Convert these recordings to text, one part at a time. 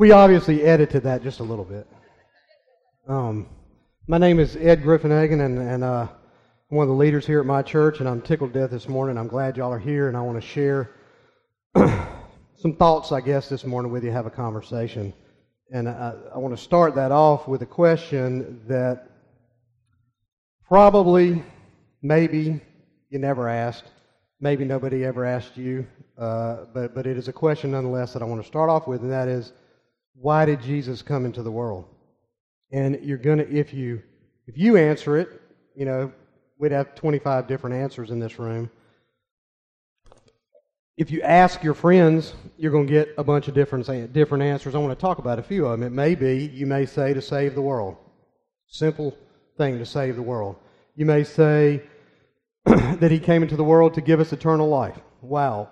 We obviously edited that just a little bit. Um, my name is Ed Griffin-Hagen, and, and uh, I'm one of the leaders here at my church, and I'm tickled to death this morning. I'm glad y'all are here, and I want to share some thoughts, I guess, this morning with you, have a conversation. And I, I want to start that off with a question that probably, maybe, you never asked. Maybe nobody ever asked you, uh, but, but it is a question nonetheless that I want to start off with, and that is, why did Jesus come into the world? And you're gonna, if you, if you answer it, you know, we'd have 25 different answers in this room. If you ask your friends, you're going to get a bunch of different, different answers. I want to talk about a few of them. It may be, you may say, to save the world. Simple thing to save the world. You may say that he came into the world to give us eternal life. Wow.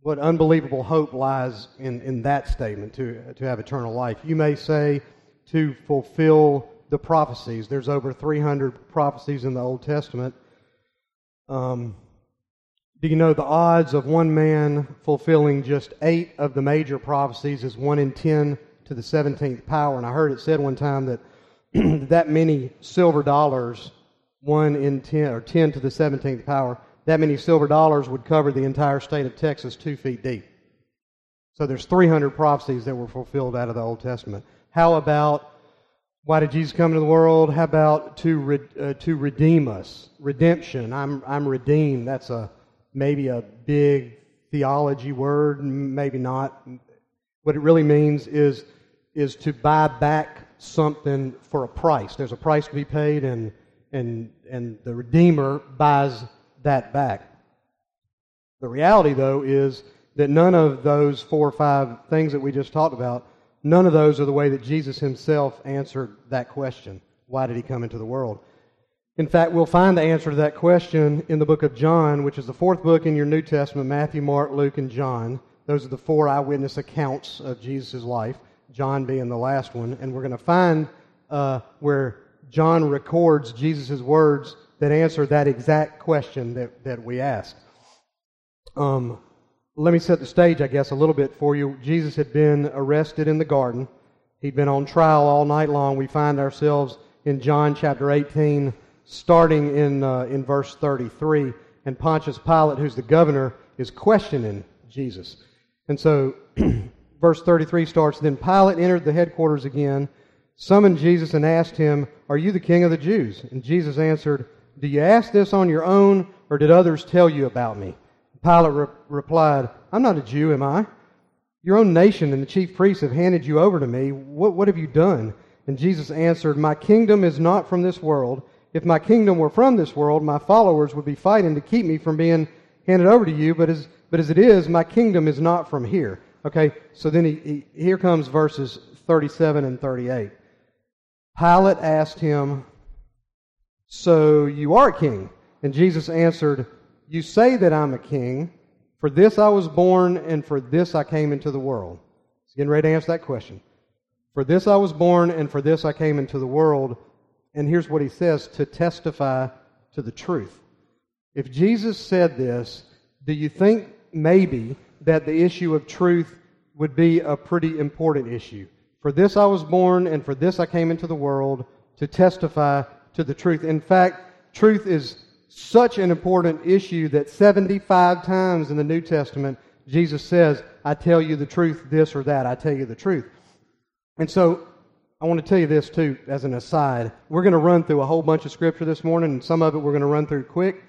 What unbelievable hope lies in, in that statement to, to have eternal life. You may say to fulfill the prophecies. There's over 300 prophecies in the Old Testament. Um, do you know the odds of one man fulfilling just eight of the major prophecies is 1 in 10 to the 17th power? And I heard it said one time that that many silver dollars, 1 in 10, or 10 to the 17th power, that many silver dollars would cover the entire state of Texas two feet deep. So there's 300 prophecies that were fulfilled out of the Old Testament. How about why did Jesus come into the world? How about to re, uh, to redeem us? Redemption. I'm I'm redeemed. That's a maybe a big theology word, maybe not. What it really means is is to buy back something for a price. There's a price to be paid, and and and the Redeemer buys that back. The reality, though, is that none of those four or five things that we just talked about None of those are the way that Jesus himself answered that question. Why did he come into the world? In fact, we'll find the answer to that question in the book of John, which is the fourth book in your New Testament Matthew, Mark, Luke, and John. Those are the four eyewitness accounts of Jesus' life, John being the last one. And we're going to find uh, where John records Jesus' words that answer that exact question that, that we asked. Um, let me set the stage, I guess, a little bit for you. Jesus had been arrested in the garden. He'd been on trial all night long. We find ourselves in John chapter 18, starting in, uh, in verse 33. And Pontius Pilate, who's the governor, is questioning Jesus. And so, verse 33 starts Then Pilate entered the headquarters again, summoned Jesus, and asked him, Are you the king of the Jews? And Jesus answered, Do you ask this on your own, or did others tell you about me? Pilate re- replied, I'm not a Jew, am I? Your own nation and the chief priests have handed you over to me. What, what have you done? And Jesus answered, My kingdom is not from this world. If my kingdom were from this world, my followers would be fighting to keep me from being handed over to you. But as, but as it is, my kingdom is not from here. Okay, so then he, he, here comes verses 37 and 38. Pilate asked him, So you are a king? And Jesus answered, you say that I'm a king. For this I was born, and for this I came into the world. He's getting ready to answer that question. For this I was born, and for this I came into the world. And here's what he says to testify to the truth. If Jesus said this, do you think maybe that the issue of truth would be a pretty important issue? For this I was born, and for this I came into the world to testify to the truth. In fact, truth is such an important issue that 75 times in the New Testament, Jesus says, I tell you the truth, this or that, I tell you the truth. And so, I want to tell you this too, as an aside. We're going to run through a whole bunch of scripture this morning, and some of it we're going to run through quick.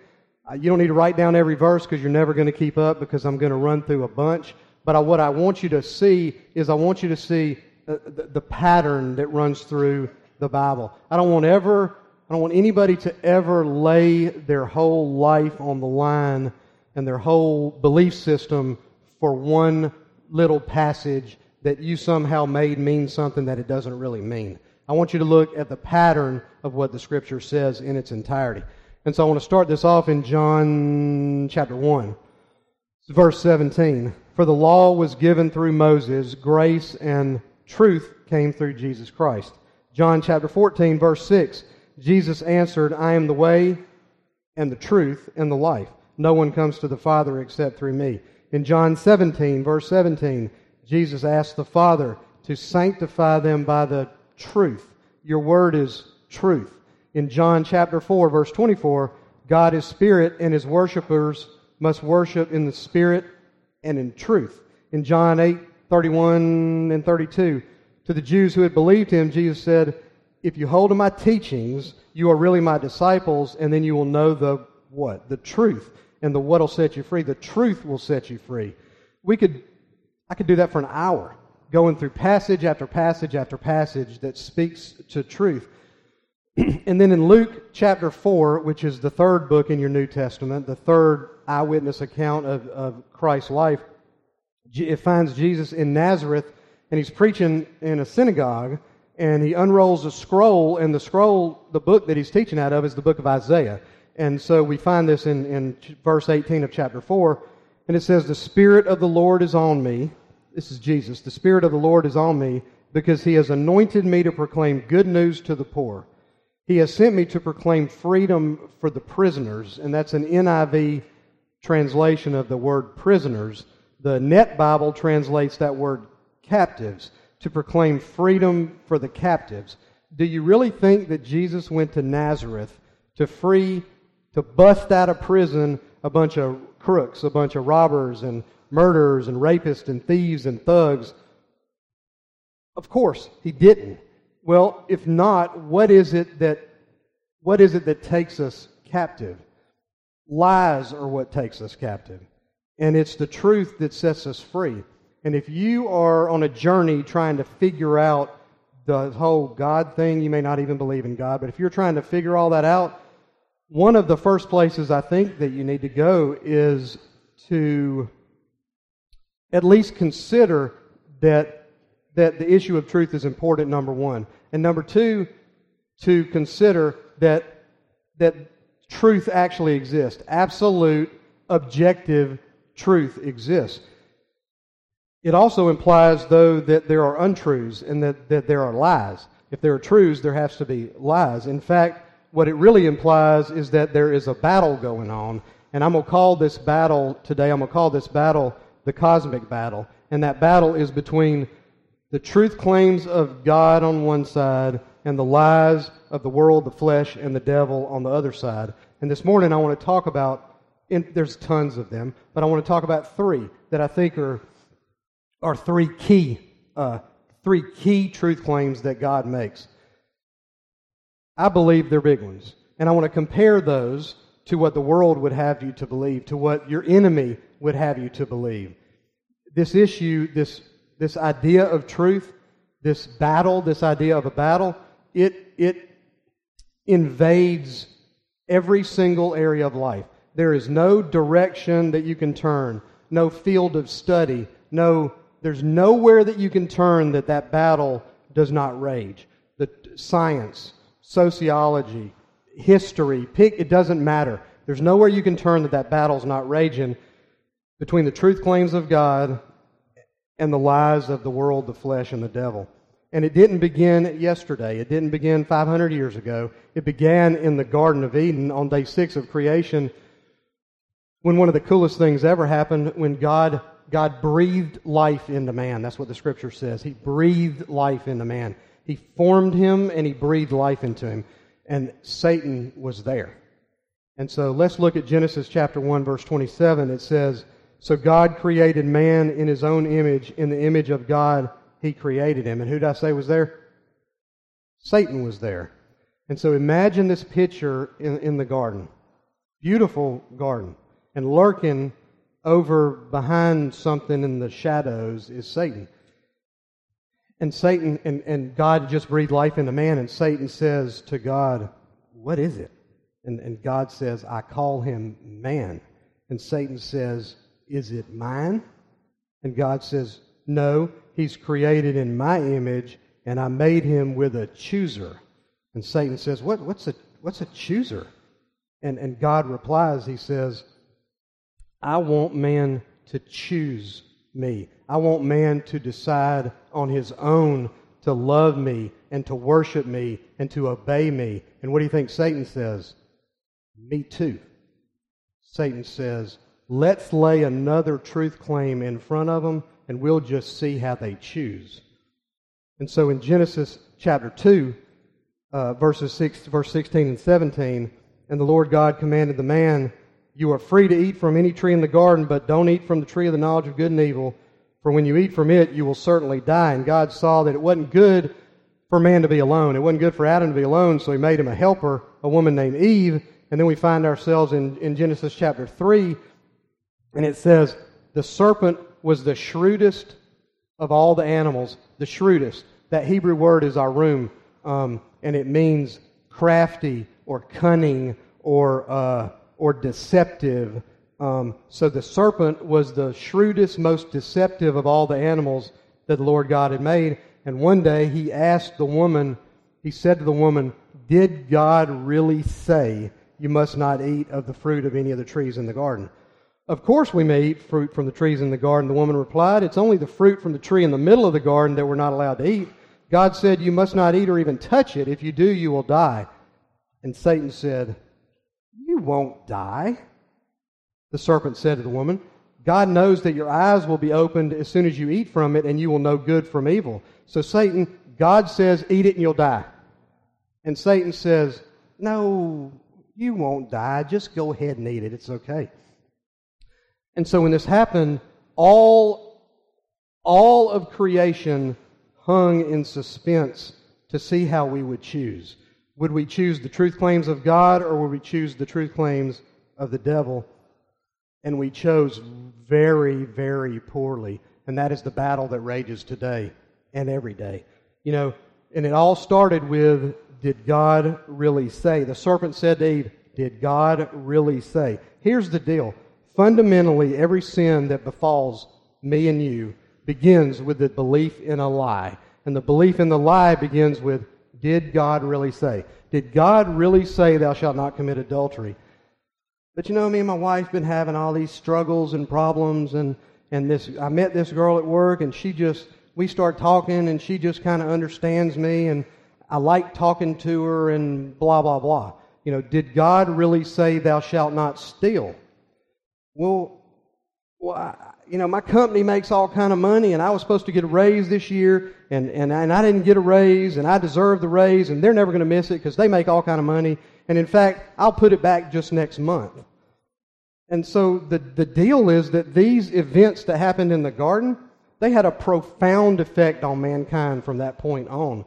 Uh, you don't need to write down every verse because you're never going to keep up because I'm going to run through a bunch. But I, what I want you to see is I want you to see uh, the, the pattern that runs through the Bible. I don't want ever I don't want anybody to ever lay their whole life on the line and their whole belief system for one little passage that you somehow made mean something that it doesn't really mean. I want you to look at the pattern of what the scripture says in its entirety. And so I want to start this off in John chapter 1, verse 17. For the law was given through Moses, grace and truth came through Jesus Christ. John chapter 14, verse 6. Jesus answered, I am the way and the truth and the life. No one comes to the Father except through me. In John 17, verse 17, Jesus asked the Father to sanctify them by the truth. Your word is truth. In John chapter 4, verse 24, God is spirit, and his worshippers must worship in the spirit and in truth. In John 8, 31 and 32, to the Jews who had believed him, Jesus said, If you hold to my teachings, you are really my disciples, and then you will know the what? The truth. And the what will set you free. The truth will set you free. We could, I could do that for an hour, going through passage after passage after passage that speaks to truth. and then in Luke chapter 4, which is the third book in your New Testament, the third eyewitness account of, of Christ's life, it finds Jesus in Nazareth, and he's preaching in a synagogue, and he unrolls a scroll, and the scroll, the book that he's teaching out of, is the book of Isaiah. And so we find this in, in verse 18 of chapter 4. And it says, The Spirit of the Lord is on me. This is Jesus. The Spirit of the Lord is on me because he has anointed me to proclaim good news to the poor. He has sent me to proclaim freedom for the prisoners. And that's an NIV translation of the word prisoners. The Net Bible translates that word captives, to proclaim freedom for the captives. Do you really think that Jesus went to Nazareth to free to bust out of prison a bunch of crooks, a bunch of robbers and murderers and rapists and thieves and thugs? Of course, he didn't. Well, if not, what is it that what is it that takes us captive? Lies are what takes us captive. And it's the truth that sets us free. And if you are on a journey trying to figure out the whole God thing, you may not even believe in God, but if you're trying to figure all that out, one of the first places I think that you need to go is to at least consider that, that the issue of truth is important, number one. And number two, to consider that, that truth actually exists. Absolute, objective truth exists. It also implies, though, that there are untruths and that, that there are lies. If there are truths, there has to be lies. In fact, what it really implies is that there is a battle going on. And I'm going to call this battle today, I'm going to call this battle the cosmic battle. And that battle is between the truth claims of God on one side and the lies of the world, the flesh, and the devil on the other side. And this morning I want to talk about, there's tons of them, but I want to talk about three that I think are, are three key, uh, three key truth claims that God makes. I believe they're big ones. And I want to compare those to what the world would have you to believe, to what your enemy would have you to believe. This issue, this, this idea of truth, this battle, this idea of a battle, it, it invades every single area of life. There is no direction that you can turn, no field of study, no, there's nowhere that you can turn that that battle does not rage. The science, sociology, history, pick, it doesn't matter. There's nowhere you can turn that that battle's not raging between the truth claims of God and the lies of the world, the flesh, and the devil. And it didn't begin yesterday. It didn't begin 500 years ago. It began in the Garden of Eden on day six of creation when one of the coolest things ever happened when God, God breathed life into man. That's what the scripture says. He breathed life into man. He formed him and he breathed life into him. And Satan was there. And so let's look at Genesis chapter 1, verse 27. It says, So God created man in his own image. In the image of God, he created him. And who did I say was there? Satan was there. And so imagine this picture in, in the garden. Beautiful garden. And lurking over behind something in the shadows is Satan. And Satan and, and God just breathed life into man, and Satan says to God, What is it? And, and God says, I call him man. And Satan says, Is it mine? And God says, No, he's created in my image, and I made him with a chooser. And Satan says, what, what's, a, what's a chooser? And, and God replies, He says, I want man to choose me. I want man to decide on his own to love me and to worship me and to obey me. And what do you think Satan says? Me too. Satan says, let's lay another truth claim in front of them and we'll just see how they choose. And so in Genesis chapter 2, uh, verses 6, verse 16 and 17, and the Lord God commanded the man, You are free to eat from any tree in the garden, but don't eat from the tree of the knowledge of good and evil, for when you eat from it, you will certainly die. And God saw that it wasn't good for man to be alone. It wasn't good for Adam to be alone, so he made him a helper, a woman named Eve. And then we find ourselves in, in Genesis chapter 3, and it says, The serpent was the shrewdest of all the animals, the shrewdest. That Hebrew word is arum, um, and it means crafty or cunning or, uh, or deceptive. Um, so the serpent was the shrewdest, most deceptive of all the animals that the Lord God had made. And one day he asked the woman, he said to the woman, Did God really say you must not eat of the fruit of any of the trees in the garden? Of course we may eat fruit from the trees in the garden, the woman replied. It's only the fruit from the tree in the middle of the garden that we're not allowed to eat. God said, You must not eat or even touch it. If you do, you will die. And Satan said, won't die. The serpent said to the woman, God knows that your eyes will be opened as soon as you eat from it, and you will know good from evil. So, Satan, God says, Eat it and you'll die. And Satan says, No, you won't die. Just go ahead and eat it. It's okay. And so when this happened, all, all of creation hung in suspense to see how we would choose. Would we choose the truth claims of God or would we choose the truth claims of the devil? And we chose very, very poorly. And that is the battle that rages today and every day. You know, and it all started with Did God really say? The serpent said to Eve, Did God really say? Here's the deal fundamentally, every sin that befalls me and you begins with the belief in a lie. And the belief in the lie begins with, did God really say? Did God really say, thou shalt not commit adultery? But you know, me and my wife been having all these struggles and problems, and, and this, I met this girl at work, and she just, we start talking, and she just kind of understands me, and I like talking to her, and blah, blah, blah. You know, did God really say, thou shalt not steal? well, well I, you know, my company makes all kind of money, and I was supposed to get a raise this year, and, and, and I didn't get a raise, and I deserve the raise, and they're never going to miss it because they make all kind of money. And in fact, I'll put it back just next month. And so the, the deal is that these events that happened in the garden, they had a profound effect on mankind from that point on.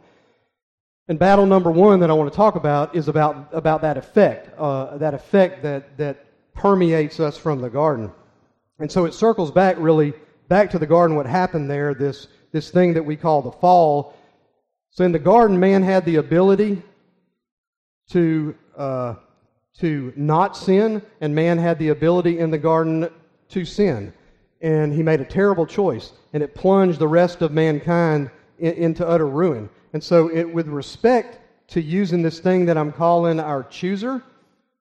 And battle number one that I want to talk about is about, about that effect, uh, that effect that, that permeates us from the garden. And so it circles back really back to the garden, what happened there, this, this thing that we call the fall. So in the garden, man had the ability to, uh, to not sin, and man had the ability in the garden to sin. And he made a terrible choice, and it plunged the rest of mankind in, into utter ruin. And so, it, with respect to using this thing that I'm calling our chooser,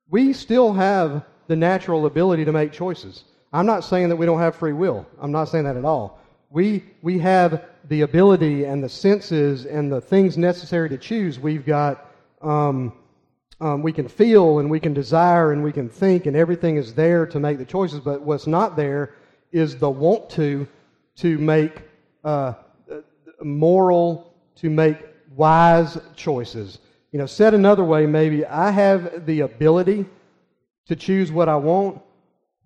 we still have the natural ability to make choices. I'm not saying that we don't have free will. I'm not saying that at all. We, we have the ability and the senses and the things necessary to choose. We've got, um, um, we can feel and we can desire and we can think, and everything is there to make the choices. But what's not there is the want to to make uh, moral, to make wise choices. You know, said another way, maybe I have the ability to choose what I want,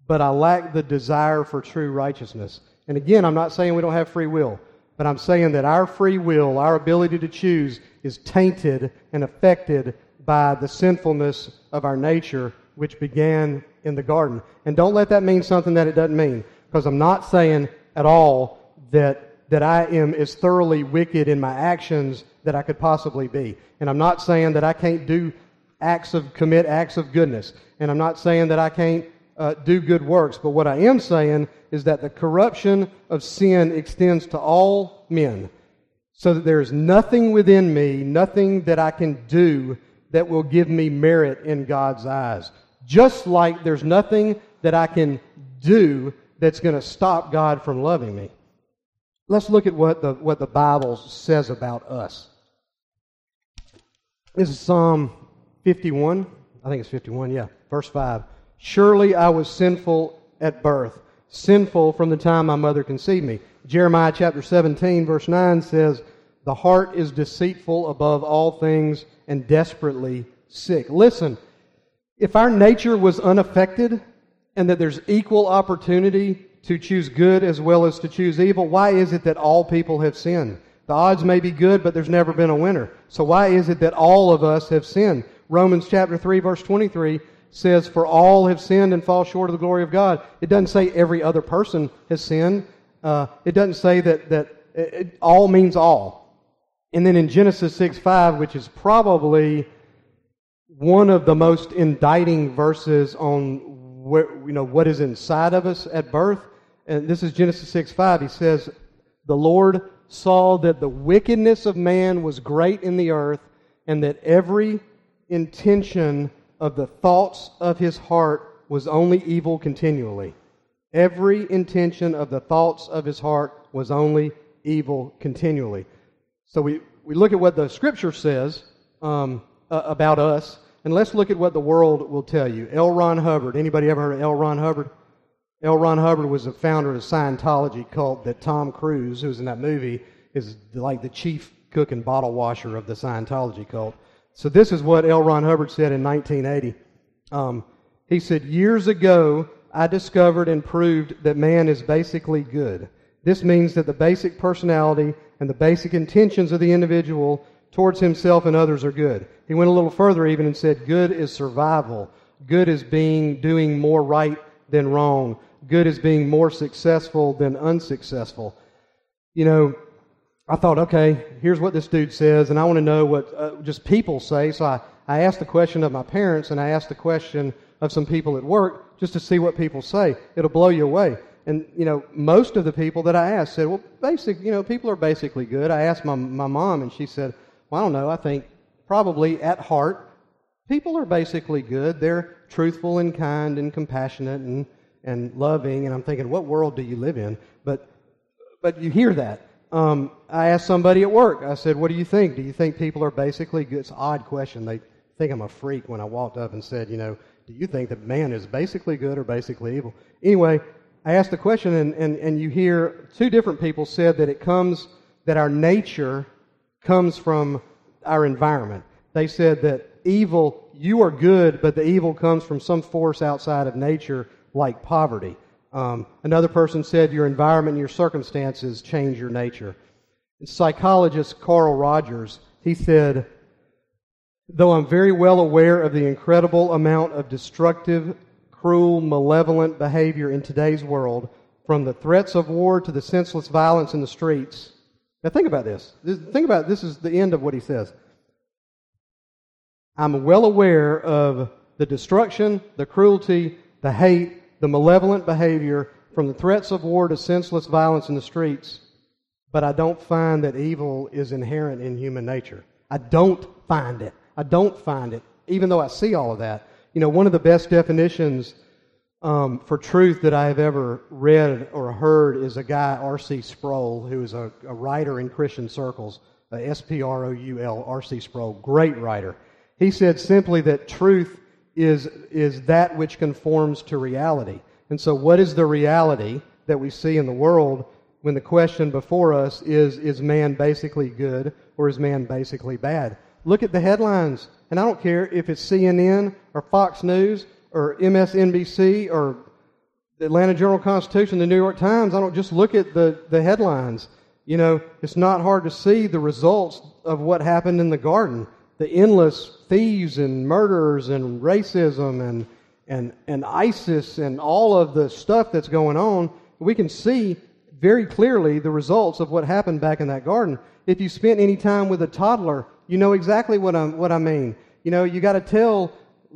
but I lack the desire for true righteousness. And again, I'm not saying we don't have free will, but I'm saying that our free will, our ability to choose, is tainted and affected by the sinfulness of our nature, which began in the garden. And don't let that mean something that it doesn't mean, because I'm not saying at all that that I am as thoroughly wicked in my actions that I could possibly be. And I'm not saying that I can't do acts of commit acts of goodness. And I'm not saying that I can't uh, do good works, but what I am saying is that the corruption of sin extends to all men. So that there is nothing within me, nothing that I can do that will give me merit in God's eyes. Just like there's nothing that I can do that's going to stop God from loving me. Let's look at what the, what the Bible says about us. This is Psalm 51. I think it's 51, yeah. Verse 5. Surely I was sinful at birth, sinful from the time my mother conceived me. Jeremiah chapter 17, verse 9 says, The heart is deceitful above all things and desperately sick. Listen, if our nature was unaffected and that there's equal opportunity to choose good as well as to choose evil, why is it that all people have sinned? The odds may be good, but there's never been a winner. So why is it that all of us have sinned? Romans chapter 3 verse 23 says, For all have sinned and fall short of the glory of God. It doesn't say every other person has sinned. Uh, it doesn't say that, that it, it, all means all. And then in Genesis 6 5, which is probably one of the most indicting verses on what, you know, what is inside of us at birth, and this is Genesis 6 5, he says, The Lord saw that the wickedness of man was great in the earth, and that every intention of the thoughts of his heart was only evil continually. Every intention of the thoughts of his heart was only evil continually. So we, we look at what the scripture says um, uh, about us, and let's look at what the world will tell you. L. Ron Hubbard. Anybody ever heard of L. Ron Hubbard? L. Ron Hubbard was the founder of Scientology cult that Tom Cruise, who's in that movie, is like the chief cook and bottle washer of the Scientology cult. So this is what L. Ron Hubbard said in 1980. Um, he said, Years ago, I discovered and proved that man is basically good. This means that the basic personality and the basic intentions of the individual towards himself and others are good. He went a little further even and said, Good is survival. Good is being doing more right than wrong. Good is being more successful than unsuccessful. You know, I thought, okay, here's what this dude says, and I want to know what uh, just people say. So I, I asked the question of my parents, and I asked the question of some people at work just to see what people say. It'll blow you away. And, you know, most of the people that I asked said, well, basic, you know, people are basically good. I asked my, my mom, and she said, well, I don't know. I think probably at heart, people are basically good. They're truthful and kind and compassionate and, and loving. And I'm thinking, what world do you live in? But, but you hear that. Um, I asked somebody at work, I said, What do you think? Do you think people are basically good? It's an odd question. They think I'm a freak when I walked up and said, You know, do you think that man is basically good or basically evil? Anyway, I asked the question, and, and, and you hear two different people said that it comes, that our nature comes from our environment. They said that evil, you are good, but the evil comes from some force outside of nature, like poverty. Um, another person said your environment and your circumstances change your nature. Psychologist Carl Rogers, he said, Though I'm very well aware of the incredible amount of destructive, cruel, malevolent behavior in today's world, from the threats of war to the senseless violence in the streets. Now, think about this. Think about this is the end of what he says. I'm well aware of the destruction, the cruelty, the hate, the malevolent behavior, from the threats of war to senseless violence in the streets, but I don't find that evil is inherent in human nature. I don't find it. I don't find it, even though I see all of that. You know, one of the best definitions um, for truth that I have ever read or heard is a guy, R.C. Sproul, who is a, a writer in Christian circles, uh, S P R O U L, R.C. Sproul, great writer. He said simply that truth is, is that which conforms to reality. And so, what is the reality that we see in the world when the question before us is is man basically good or is man basically bad? Look at the headlines. And I don't care if it's CNN or Fox News or MSNBC or the Atlanta Journal Constitution, the New York Times. I don't just look at the, the headlines. You know, it's not hard to see the results of what happened in the garden the endless thieves and murderers and racism and, and, and ISIS and all of the stuff that's going on, we can see very clearly the results of what happened back in that garden. If you spent any time with a toddler, you know exactly what, I'm, what I mean. You know, you got to tell,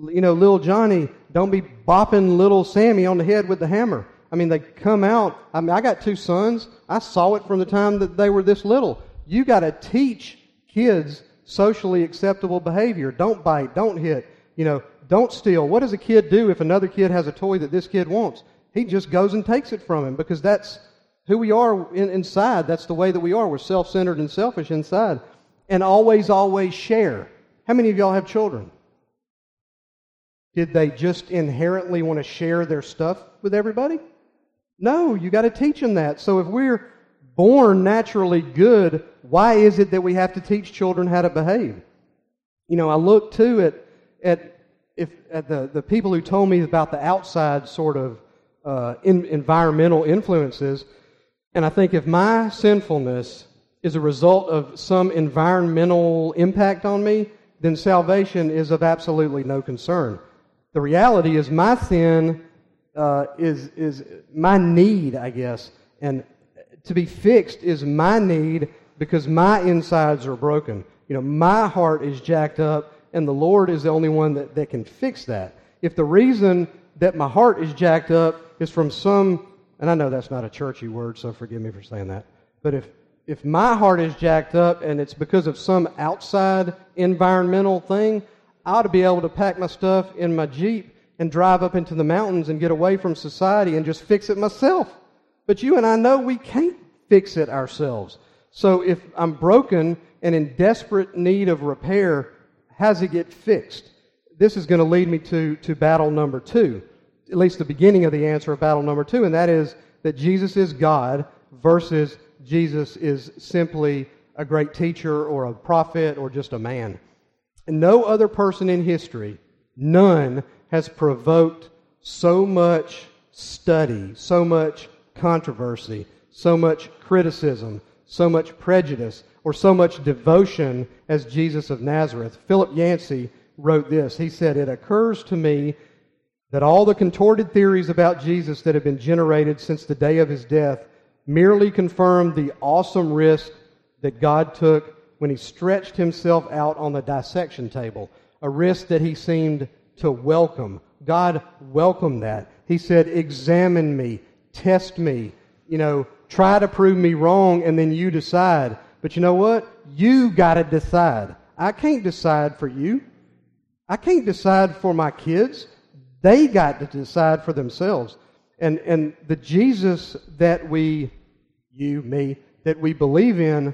you know, little Johnny, don't be bopping little Sammy on the head with the hammer. I mean, they come out. I mean, I got two sons. I saw it from the time that they were this little. You got to teach kids socially acceptable behavior. Don't bite, don't hit, you know, don't steal. What does a kid do if another kid has a toy that this kid wants? He just goes and takes it from him because that's who we are in, inside. That's the way that we are. We're self centered and selfish inside. And always, always share. How many of y'all have children? Did they just inherently want to share their stuff with everybody? No, you got to teach them that. So if we're born naturally good why is it that we have to teach children how to behave? You know, I look too at, at, if, at the, the people who told me about the outside sort of uh, in, environmental influences, and I think if my sinfulness is a result of some environmental impact on me, then salvation is of absolutely no concern. The reality is my sin uh, is, is my need, I guess, and to be fixed is my need because my insides are broken. You know, my heart is jacked up, and the Lord is the only one that, that can fix that. If the reason that my heart is jacked up is from some, and I know that's not a churchy word, so forgive me for saying that, but if, if my heart is jacked up and it's because of some outside environmental thing, I ought to be able to pack my stuff in my Jeep and drive up into the mountains and get away from society and just fix it myself. But you and I know we can't fix it ourselves. So if I'm broken and in desperate need of repair, how does it get fixed? This is going to lead me to, to battle number two, at least the beginning of the answer of battle number two, and that is that Jesus is God versus Jesus is simply a great teacher or a prophet or just a man. No other person in history, none, has provoked so much study, so much controversy, so much criticism, so much prejudice, or so much devotion as Jesus of Nazareth. Philip Yancey wrote this. He said, It occurs to me that all the contorted theories about Jesus that have been generated since the day of his death merely confirm the awesome risk that God took when he stretched himself out on the dissection table, a risk that he seemed to welcome. God welcomed that. He said, Examine me, test me, you know, try to prove me wrong, and then you decide. But you know what? You got to decide. I can't decide for you. I can't decide for my kids. They got to decide for themselves. And, and the Jesus that we, you, me, that we believe in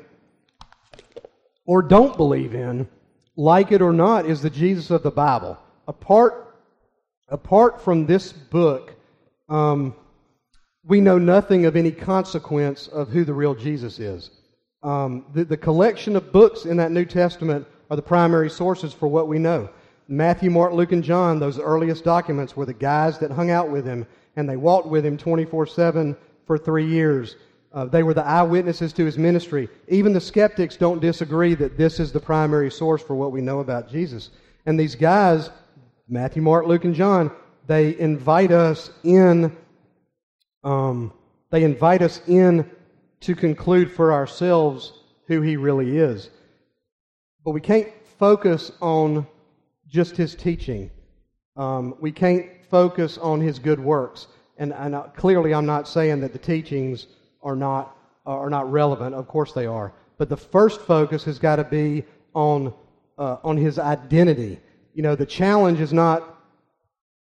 or don't believe in, like it or not, is the Jesus of the Bible. Apart, apart from this book, um, we know nothing of any consequence of who the real Jesus is. Um, the, the collection of books in that New Testament are the primary sources for what we know. Matthew, Mark, Luke, and John, those earliest documents, were the guys that hung out with him and they walked with him 24 7 for three years. Uh, they were the eyewitnesses to his ministry. Even the skeptics don't disagree that this is the primary source for what we know about Jesus. And these guys, Matthew, Mark, Luke, and John, they invite us in. Um, they invite us in to conclude for ourselves who he really is. But we can't focus on just his teaching. Um, we can't focus on his good works. And, and clearly, I'm not saying that the teachings are not, are not relevant. Of course, they are. But the first focus has got to be on, uh, on his identity. You know, the challenge is not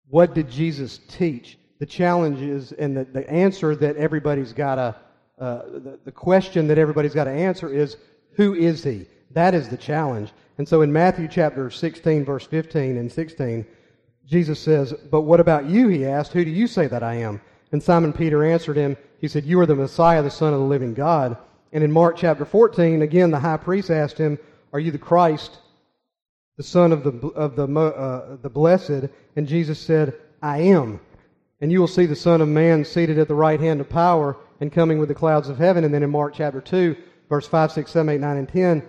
what did Jesus teach? The challenge is, and the, the answer that everybody's got to, uh, the, the question that everybody's got to answer is, who is he? That is the challenge. And so in Matthew chapter 16, verse 15 and 16, Jesus says, But what about you? He asked, Who do you say that I am? And Simon Peter answered him, He said, You are the Messiah, the Son of the living God. And in Mark chapter 14, again, the high priest asked him, Are you the Christ, the Son of the, of the, uh, the Blessed? And Jesus said, I am. And you will see the Son of Man seated at the right hand of power and coming with the clouds of heaven. And then in Mark chapter 2, verse 5, 6, 7, 8, 9, and 10,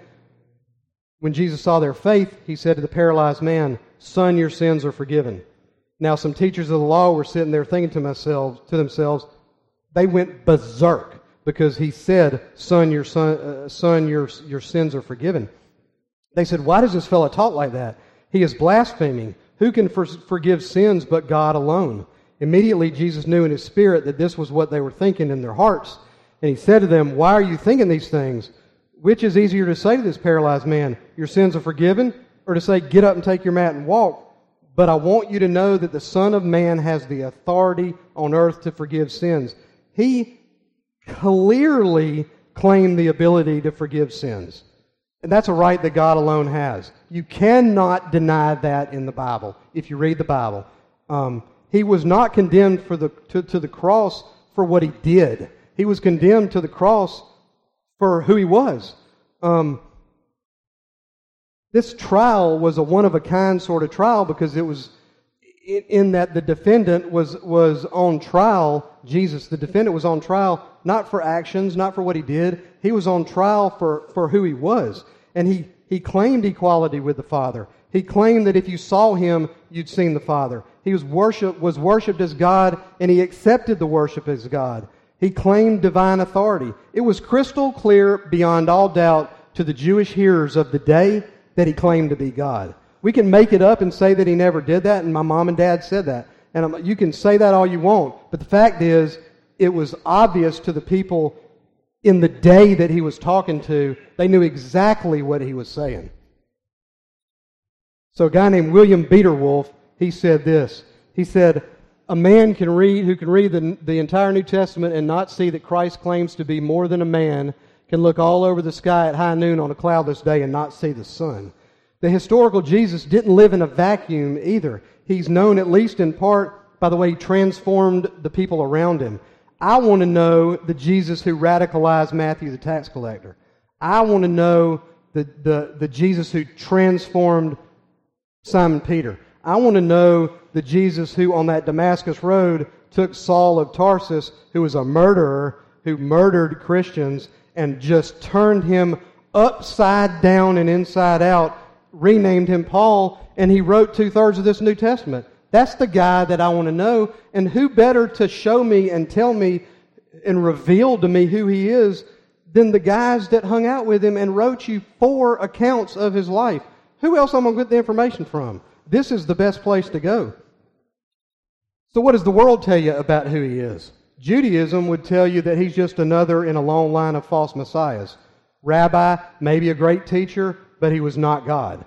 when Jesus saw their faith, he said to the paralyzed man, Son, your sins are forgiven. Now, some teachers of the law were sitting there thinking to, myself, to themselves, they went berserk because he said, Son, your, son, uh, son your, your sins are forgiven. They said, Why does this fellow talk like that? He is blaspheming. Who can for- forgive sins but God alone? Immediately, Jesus knew in his spirit that this was what they were thinking in their hearts. And he said to them, Why are you thinking these things? Which is easier to say to this paralyzed man, Your sins are forgiven, or to say, Get up and take your mat and walk? But I want you to know that the Son of Man has the authority on earth to forgive sins. He clearly claimed the ability to forgive sins. And that's a right that God alone has. You cannot deny that in the Bible if you read the Bible. Um, he was not condemned for the, to, to the cross for what he did. He was condemned to the cross for who he was. Um, this trial was a one of a kind sort of trial because it was in, in that the defendant was, was on trial. Jesus, the defendant, was on trial not for actions, not for what he did. He was on trial for, for who he was. And he, he claimed equality with the Father. He claimed that if you saw him, you'd seen the Father. He was worship was worshipped as God, and he accepted the worship as God. He claimed divine authority. It was crystal clear beyond all doubt to the Jewish hearers of the day that he claimed to be God. We can make it up and say that he never did that, and my mom and dad said that. And I'm, you can say that all you want, but the fact is, it was obvious to the people in the day that he was talking to, they knew exactly what he was saying. So a guy named William Biederwolf, he said this. He said, a man can read, who can read the, the entire New Testament and not see that Christ claims to be more than a man can look all over the sky at high noon on a cloudless day and not see the sun. The historical Jesus didn't live in a vacuum either. He's known, at least in part, by the way he transformed the people around him. I want to know the Jesus who radicalized Matthew the tax collector. I want to know the, the, the Jesus who transformed Simon Peter. I want to know the Jesus who, on that Damascus road, took Saul of Tarsus, who was a murderer, who murdered Christians, and just turned him upside down and inside out, renamed him Paul, and he wrote two thirds of this New Testament. That's the guy that I want to know. And who better to show me and tell me and reveal to me who he is than the guys that hung out with him and wrote you four accounts of his life? Who else am I going to get the information from? This is the best place to go. So, what does the world tell you about who he is? Judaism would tell you that he's just another in a long line of false messiahs. Rabbi, maybe a great teacher, but he was not God.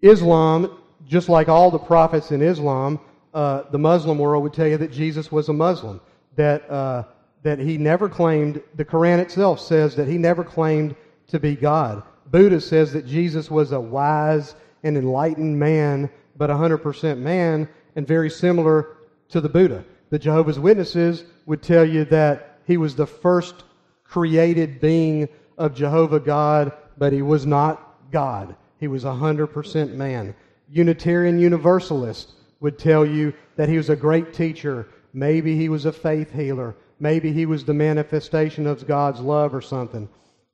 Islam, just like all the prophets in Islam, uh, the Muslim world would tell you that Jesus was a Muslim, that, uh, that he never claimed, the Quran itself says that he never claimed to be God. Buddha says that Jesus was a wise and enlightened man, but 100% man, and very similar to the Buddha. The Jehovah's Witnesses would tell you that he was the first created being of Jehovah God, but he was not God. He was 100% man. Unitarian Universalist would tell you that he was a great teacher. Maybe he was a faith healer. Maybe he was the manifestation of God's love or something.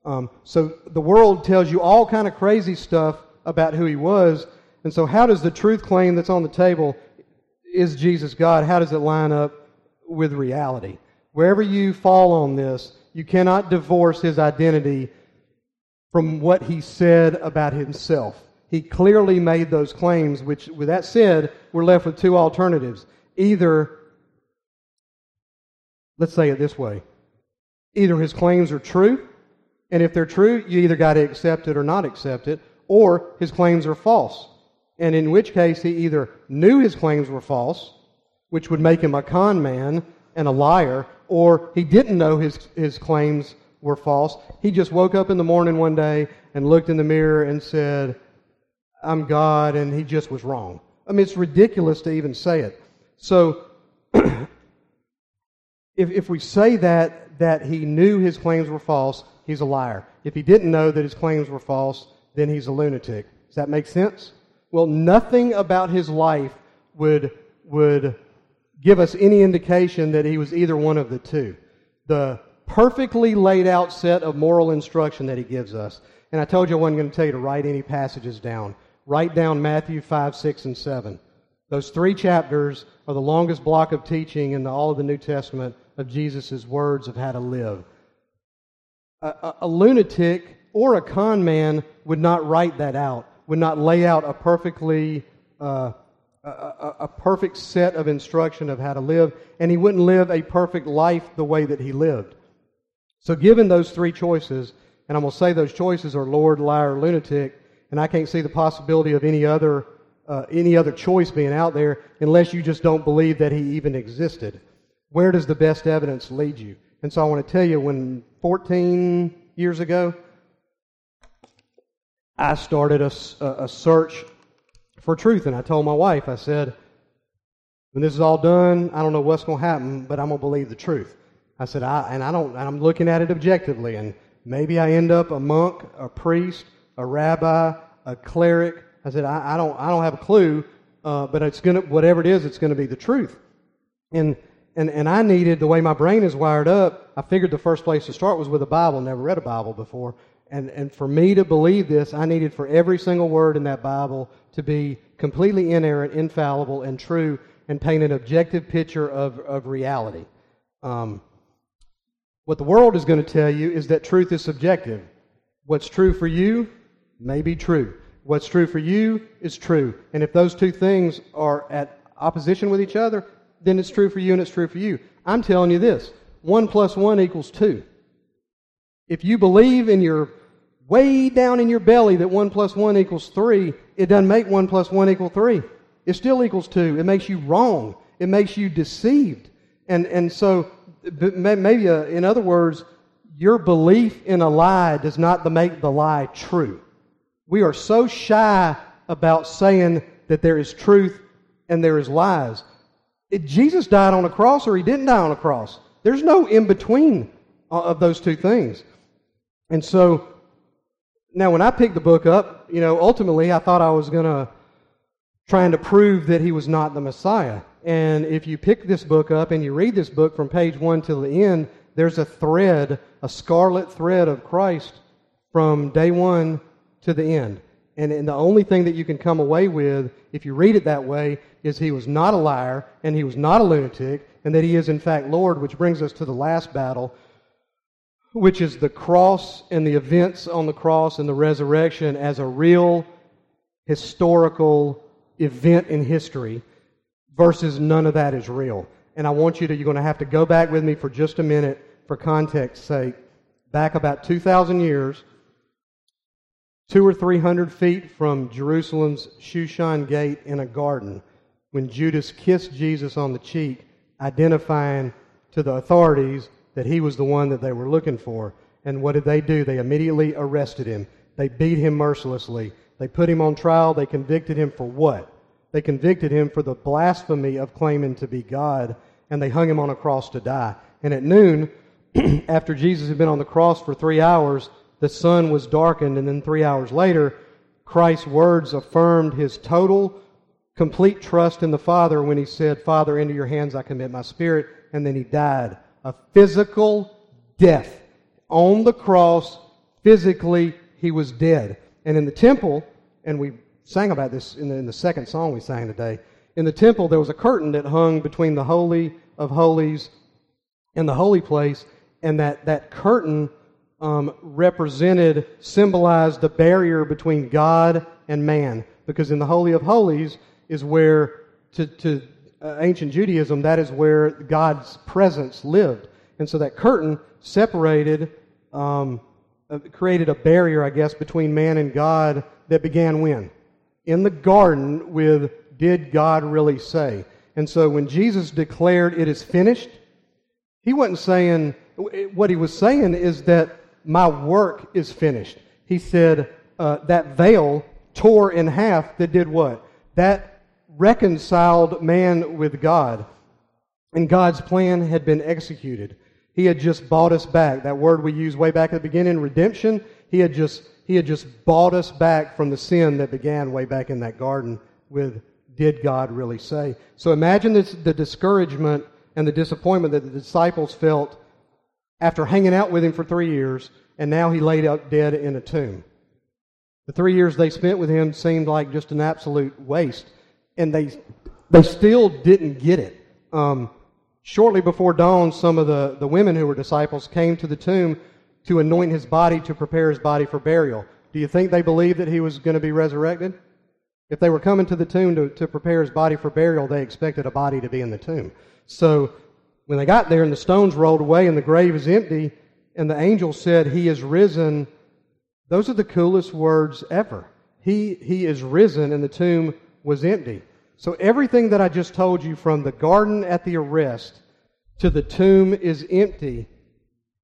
Um, so the world tells you all kind of crazy stuff about who he was. And so, how does the truth claim that's on the table, is Jesus God, how does it line up with reality? Wherever you fall on this, you cannot divorce his identity from what he said about himself. He clearly made those claims, which, with that said, we're left with two alternatives. Either, let's say it this way either his claims are true, and if they're true, you either got to accept it or not accept it, or his claims are false. And in which case, he either knew his claims were false, which would make him a con man and a liar, or he didn't know his, his claims were false. He just woke up in the morning one day and looked in the mirror and said, I'm God, and he just was wrong. I mean, it's ridiculous to even say it. So, if, if we say that, that he knew his claims were false, he's a liar. If he didn't know that his claims were false, then he's a lunatic. Does that make sense? Well, nothing about his life would, would give us any indication that he was either one of the two. The perfectly laid out set of moral instruction that he gives us. And I told you I wasn't going to tell you to write any passages down. Write down Matthew 5, 6, and 7. Those three chapters are the longest block of teaching in the, all of the New Testament of Jesus' words of how to live. A, a, a lunatic or a con man would not write that out, would not lay out a perfectly uh, a, a, a, perfect set of instruction of how to live, and he wouldn't live a perfect life the way that he lived. So, given those three choices, and I'm going to say those choices are Lord, liar, lunatic, and I can't see the possibility of any other uh, any other choice being out there unless you just don't believe that he even existed. Where does the best evidence lead you? And so I want to tell you, when 14 years ago, I started a, a search for truth. And I told my wife, I said, when this is all done, I don't know what's going to happen, but I'm going to believe the truth. I said, I, and I don't, I'm looking at it objectively. And Maybe I end up a monk, a priest, a rabbi, a cleric. I said, I, I don't, I don't have a clue, uh, but it's gonna, whatever it is, it's gonna be the truth. And, and, and I needed, the way my brain is wired up, I figured the first place to start was with a Bible. Never read a Bible before. And, and for me to believe this, I needed for every single word in that Bible to be completely inerrant, infallible, and true, and paint an objective picture of, of reality. Um, what the world is going to tell you is that truth is subjective. What's true for you may be true. What's true for you is true. And if those two things are at opposition with each other, then it's true for you and it's true for you. I'm telling you this 1 plus 1 equals 2. If you believe in your way down in your belly that 1 plus 1 equals 3, it doesn't make 1 plus 1 equal 3. It still equals 2. It makes you wrong. It makes you deceived. And, and so, maybe uh, in other words, your belief in a lie does not make the lie true. We are so shy about saying that there is truth and there is lies. It, Jesus died on a cross or he didn't die on a cross. There's no in between uh, of those two things. And so now when I picked the book up, you know, ultimately I thought I was going to trying to prove that he was not the Messiah. And if you pick this book up and you read this book from page 1 to the end, there's a thread, a scarlet thread of Christ from day 1 to the end. And, and the only thing that you can come away with, if you read it that way, is he was not a liar and he was not a lunatic, and that he is in fact Lord, which brings us to the last battle, which is the cross and the events on the cross and the resurrection as a real historical event in history versus none of that is real. And I want you to, you're going to have to go back with me for just a minute for context sake. Back about 2,000 years, two or three hundred feet from Jerusalem's Shushan gate in a garden, when Judas kissed Jesus on the cheek, identifying to the authorities that he was the one that they were looking for. And what did they do? They immediately arrested him. They beat him mercilessly. They put him on trial. They convicted him for what? They convicted him for the blasphemy of claiming to be God, and they hung him on a cross to die. And at noon, after Jesus had been on the cross for three hours, the sun was darkened, and then three hours later, Christ's words affirmed his total, complete trust in the Father when he said, Father, into your hands I commit my spirit, and then he died. A physical death. On the cross, physically, he was dead. And in the temple, and we sang about this in the, in the second song we sang today, in the temple there was a curtain that hung between the Holy of Holies and the holy place, and that, that curtain um, represented, symbolized the barrier between God and man. Because in the Holy of Holies is where, to, to uh, ancient Judaism, that is where God's presence lived. And so that curtain separated, um, uh, created a barrier, I guess, between man and God that began when? In the garden with, did God really say? And so when Jesus declared, it is finished, he wasn't saying, what he was saying is that my work is finished. He said, uh, that veil tore in half that did what? That reconciled man with God. And God's plan had been executed. He had just bought us back. That word we used way back at the beginning, redemption, he had just he had just bought us back from the sin that began way back in that garden with did God really say? So imagine this, the discouragement and the disappointment that the disciples felt after hanging out with him for three years, and now he laid out dead in a tomb. The three years they spent with him seemed like just an absolute waste, and they they still didn't get it. Um, shortly before dawn, some of the, the women who were disciples came to the tomb to anoint his body to prepare his body for burial. Do you think they believed that he was going to be resurrected? If they were coming to the tomb to, to prepare his body for burial, they expected a body to be in the tomb. So when they got there and the stones rolled away and the grave is empty, and the angel said, He is risen, those are the coolest words ever. He, he is risen and the tomb was empty. So everything that I just told you from the garden at the arrest to the tomb is empty.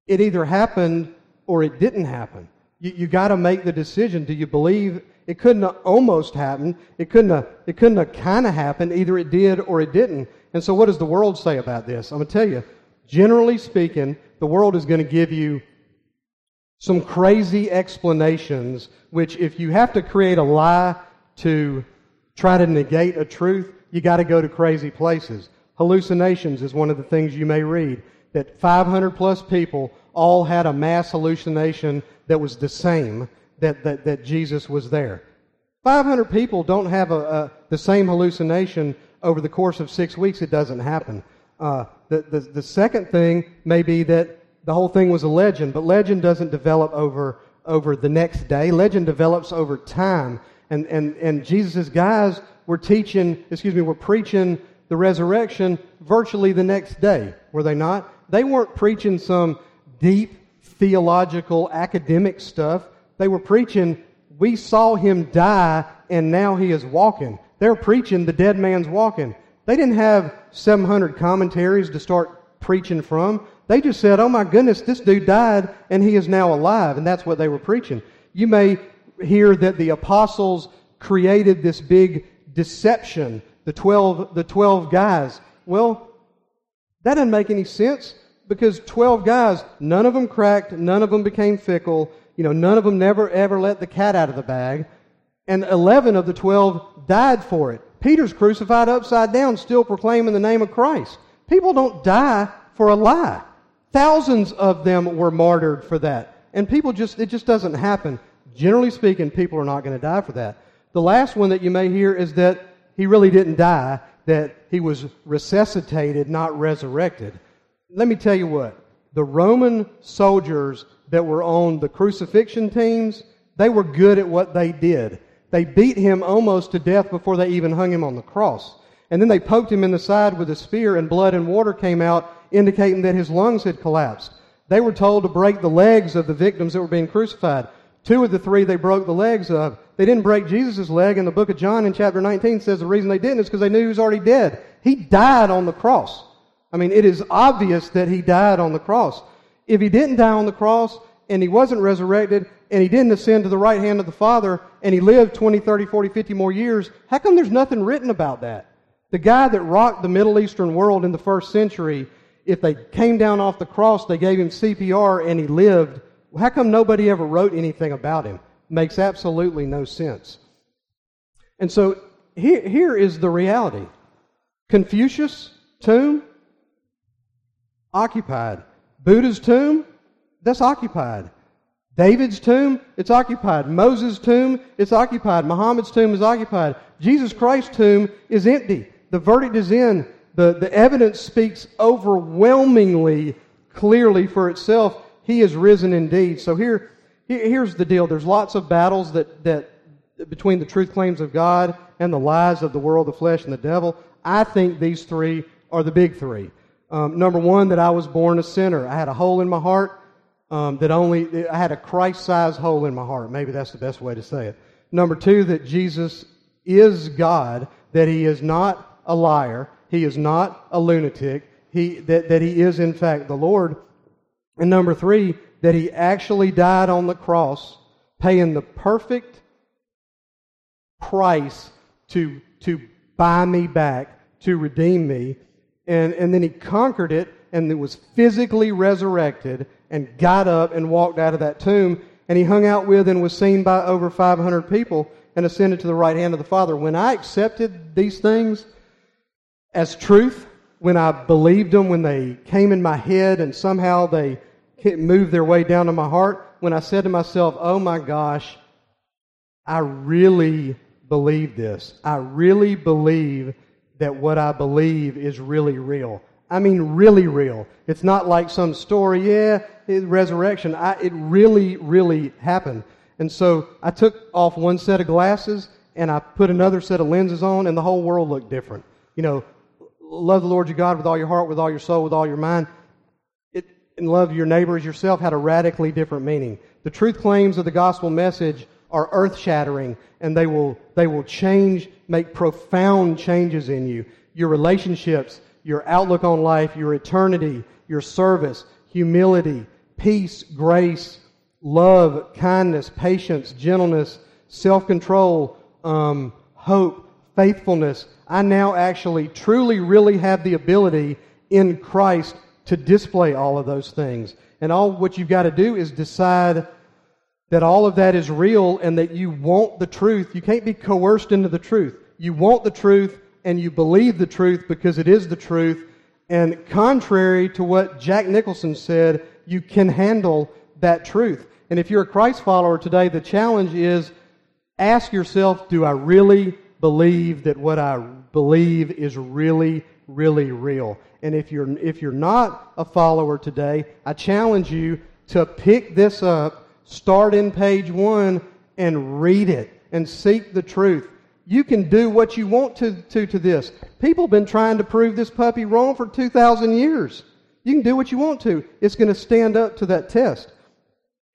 It either happened or it didn't happen. You, you got to make the decision. Do you believe it couldn't have almost happened? It couldn't have, it couldn't have kind of happened. Either it did or it didn't. And so, what does the world say about this? I'm going to tell you, generally speaking, the world is going to give you some crazy explanations, which if you have to create a lie to try to negate a truth, you got to go to crazy places. Hallucinations is one of the things you may read that 500 plus people all had a mass hallucination that was the same, that, that, that Jesus was there. 500 people don't have a, a, the same hallucination over the course of six weeks. It doesn't happen. Uh, the, the, the second thing may be that the whole thing was a legend, but legend doesn't develop over, over the next day. Legend develops over time. And, and, and Jesus' guys were teaching, excuse me, were preaching the resurrection virtually the next day, were they not? They weren't preaching some deep theological academic stuff. They were preaching, we saw him die and now he is walking. They're preaching the dead man's walking. They didn't have 700 commentaries to start preaching from. They just said, oh my goodness, this dude died and he is now alive. And that's what they were preaching. You may hear that the apostles created this big deception, the 12, the 12 guys. Well, that doesn't make any sense because 12 guys, none of them cracked, none of them became fickle, you know, none of them never ever let the cat out of the bag. And 11 of the 12 died for it. Peter's crucified upside down, still proclaiming the name of Christ. People don't die for a lie. Thousands of them were martyred for that. And people just, it just doesn't happen. Generally speaking, people are not going to die for that. The last one that you may hear is that he really didn't die, that he was resuscitated, not resurrected. Let me tell you what. The Roman soldiers that were on the crucifixion teams, they were good at what they did. They beat him almost to death before they even hung him on the cross. And then they poked him in the side with a spear, and blood and water came out, indicating that his lungs had collapsed. They were told to break the legs of the victims that were being crucified. Two of the three they broke the legs of. They didn't break Jesus' leg, and the book of John in chapter 19 says the reason they didn't is because they knew he was already dead. He died on the cross. I mean, it is obvious that he died on the cross. If he didn't die on the cross, and he wasn't resurrected, and he didn't ascend to the right hand of the Father, and he lived 20, 30, 40, 50 more years, how come there's nothing written about that? The guy that rocked the Middle Eastern world in the first century, if they came down off the cross, they gave him CPR and he lived. How come nobody ever wrote anything about him? Makes absolutely no sense. And so here, here is the reality Confucius' tomb, occupied. Buddha's tomb, that's occupied. David's tomb, it's occupied. Moses' tomb, it's occupied. Muhammad's tomb is occupied. Jesus Christ's tomb is empty. The verdict is in. The, the evidence speaks overwhelmingly clearly for itself. He is risen indeed. So here, here's the deal. There's lots of battles that, that between the truth claims of God and the lies of the world, the flesh, and the devil. I think these three are the big three. Um, number one, that I was born a sinner. I had a hole in my heart um, that only, I had a Christ sized hole in my heart. Maybe that's the best way to say it. Number two, that Jesus is God, that he is not a liar, he is not a lunatic, he, that, that he is, in fact, the Lord. And number three, that he actually died on the cross, paying the perfect price to, to buy me back, to redeem me. And, and then he conquered it and it was physically resurrected and got up and walked out of that tomb. And he hung out with and was seen by over 500 people and ascended to the right hand of the Father. When I accepted these things as truth, when I believed them, when they came in my head and somehow they moved their way down to my heart, when I said to myself, oh my gosh, I really believe this. I really believe that what I believe is really real. I mean, really real. It's not like some story, yeah, resurrection. I, it really, really happened. And so I took off one set of glasses and I put another set of lenses on, and the whole world looked different. You know, love the Lord your God with all your heart, with all your soul, with all your mind. It, and love your neighbor as yourself had a radically different meaning. The truth claims of the gospel message are earth shattering, and they will, they will change, make profound changes in you. Your relationships, your outlook on life, your eternity, your service, humility, peace, grace, love, kindness, patience, gentleness, self control, um, hope, faithfulness. I now actually truly, really have the ability in Christ to display all of those things. And all what you've got to do is decide that all of that is real and that you want the truth. You can't be coerced into the truth. You want the truth and you believe the truth because it is the truth. And contrary to what Jack Nicholson said, you can handle that truth. And if you're a Christ follower today, the challenge is ask yourself, do I really believe that what I believe is really, really real? And if you're, if you're not a follower today, I challenge you to pick this up, start in page one, and read it and seek the truth. You can do what you want to, to to this. People have been trying to prove this puppy wrong for 2,000 years. You can do what you want to. It's going to stand up to that test.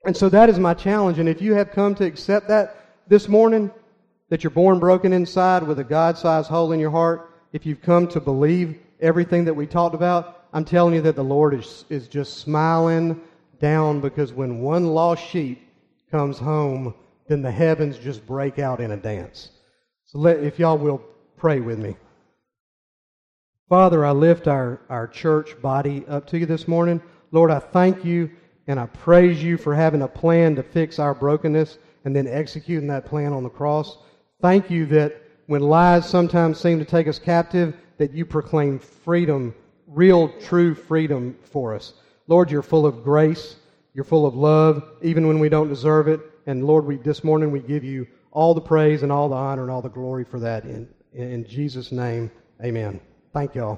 And so that is my challenge. And if you have come to accept that this morning, that you're born broken inside with a God sized hole in your heart, if you've come to believe everything that we talked about, I'm telling you that the Lord is, is just smiling down because when one lost sheep comes home, then the heavens just break out in a dance. So let, if y'all will pray with me. Father, I lift our, our church body up to you this morning. Lord, I thank you and I praise you for having a plan to fix our brokenness and then executing that plan on the cross. Thank you that when lies sometimes seem to take us captive, that you proclaim freedom, real, true freedom for us. Lord, you're full of grace. You're full of love, even when we don't deserve it. And Lord, we, this morning we give you all the praise and all the honor and all the glory for that. In, in Jesus' name, amen. Thank y'all.